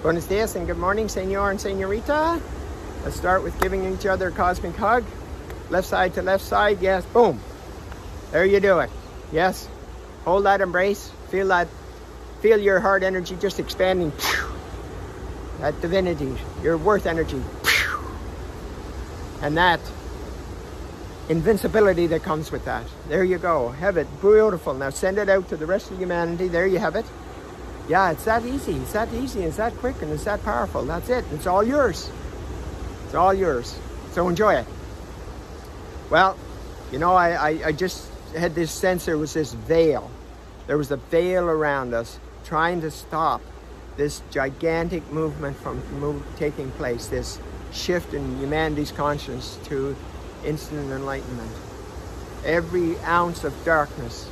Buenos dias and good morning, senor and senorita. Let's start with giving each other a cosmic hug. Left side to left side, yes, boom. There you do it. Yes. Hold that embrace. Feel that, feel your heart energy just expanding. That divinity, your worth energy. And that invincibility that comes with that. There you go. Have it. Beautiful. Now send it out to the rest of humanity. There you have it. Yeah, it's that easy. It's that easy. It's that quick and it's that powerful. That's it. It's all yours. It's all yours. So enjoy it. Well, you know, I, I, I just had this sense there was this veil. There was a veil around us trying to stop this gigantic movement from move, taking place, this shift in humanity's conscience to instant enlightenment. Every ounce of darkness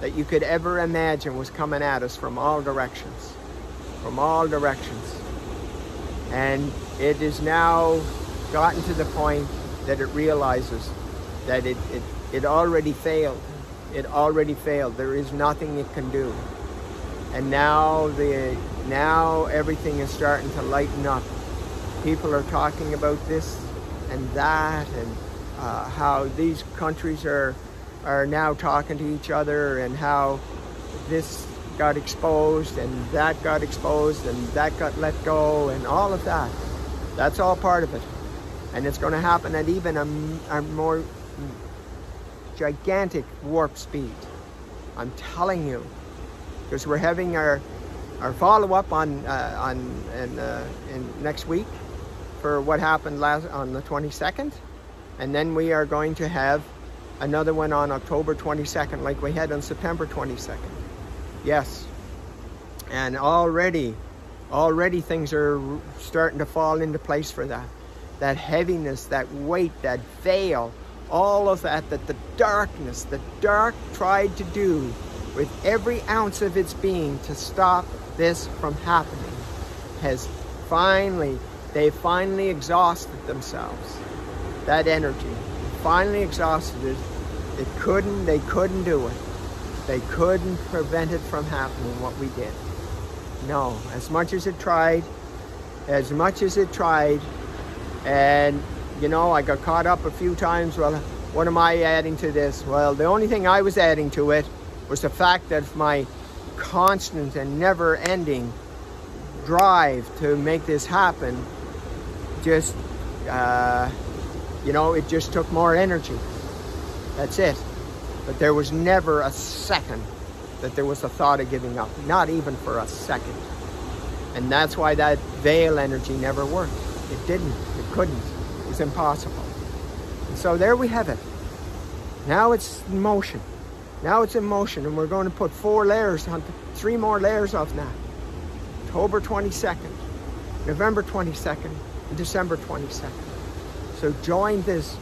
that you could ever imagine was coming at us from all directions. From all directions. And it is now gotten to the point that it realizes that it, it, it already failed. It already failed. There is nothing it can do. And now the now everything is starting to lighten up. People are talking about this and that and uh, how these countries are are now talking to each other and how this got exposed and that got exposed and that got let go and all of that. That's all part of it. And it's going to happen at even a, a more gigantic warp speed. I'm telling you. Because we're having our our follow-up on uh, on in, uh, in next week for what happened last on the 22nd and then we are going to have another one on October 22nd like we had on September 22nd yes. And already already things are starting to fall into place for that. That heaviness that weight that veil all of that that the darkness the dark tried to do with every ounce of its being to stop this from happening has finally, they finally exhausted themselves. That energy, finally exhausted it. They couldn't, they couldn't do it. They couldn't prevent it from happening, what we did. No, as much as it tried, as much as it tried, and you know, I got caught up a few times. Well, what am I adding to this? Well, the only thing I was adding to it was the fact that my constant and never ending drive to make this happen just, uh, you know, it just took more energy. That's it. But there was never a second that there was a thought of giving up, not even for a second. And that's why that veil energy never worked. It didn't, it couldn't, it was impossible. And so there we have it. Now it's in motion. Now it's in motion and we're going to put four layers on, three more layers of that. October 22nd, November 22nd, and December 22nd. So join this,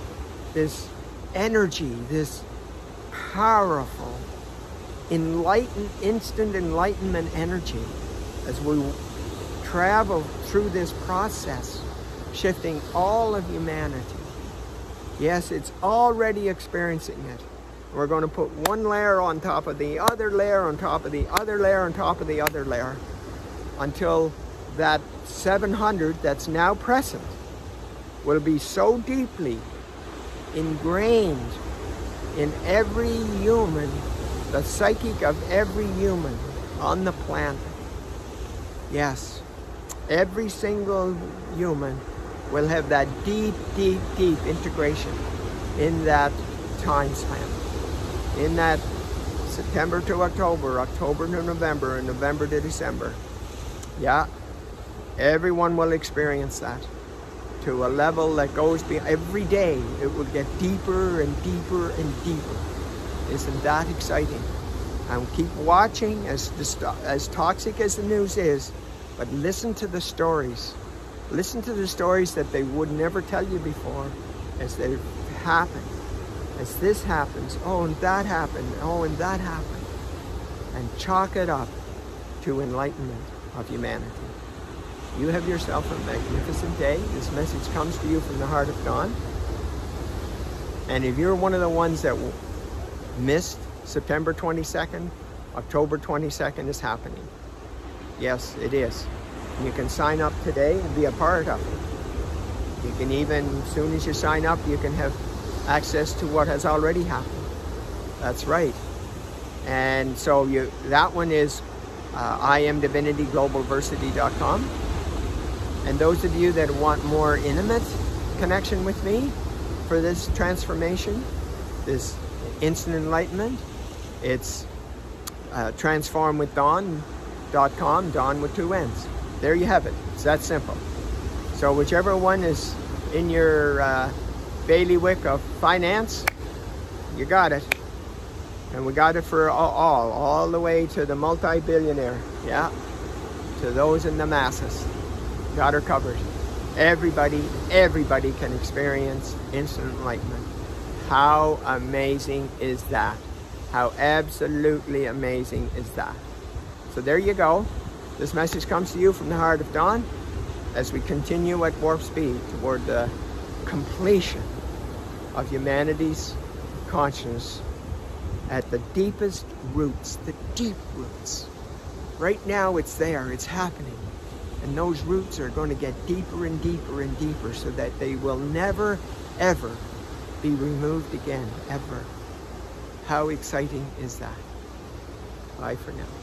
this energy, this powerful, enlightened, instant enlightenment energy as we travel through this process, shifting all of humanity. Yes, it's already experiencing it. We're going to put one layer on top of the other layer on top of the other layer on top of the other layer until that 700 that's now present will be so deeply ingrained in every human, the psychic of every human on the planet. Yes, every single human will have that deep, deep, deep integration in that time span in that September to October, October to November, and November to December. Yeah, everyone will experience that to a level that goes beyond every day. It will get deeper and deeper and deeper. Isn't that exciting? And keep watching as, as toxic as the news is, but listen to the stories. Listen to the stories that they would never tell you before as they happen as this happens, oh, and that happened, oh, and that happened, and chalk it up to enlightenment of humanity. You have yourself a magnificent day. This message comes to you from the heart of Dawn. And if you're one of the ones that missed September 22nd, October 22nd is happening. Yes, it is. You can sign up today and be a part of it. You can even, as soon as you sign up, you can have access to what has already happened. That's right. And so you that one is uh, imdivinityglobalversity.com. And those of you that want more intimate connection with me for this transformation, this instant enlightenment, it's uh, transformwithdawn.com, dawn with two N's. There you have it. It's that simple. So whichever one is in your uh, bailiwick of finance, you got it. And we got it for all, all, all the way to the multi-billionaire. Yeah, to those in the masses. Got her covered. Everybody, everybody can experience instant enlightenment. How amazing is that? How absolutely amazing is that? So there you go. This message comes to you from the heart of dawn as we continue at warp speed toward the completion of humanity's consciousness at the deepest roots, the deep roots. Right now it's there, it's happening. And those roots are going to get deeper and deeper and deeper so that they will never, ever be removed again, ever. How exciting is that? Bye for now.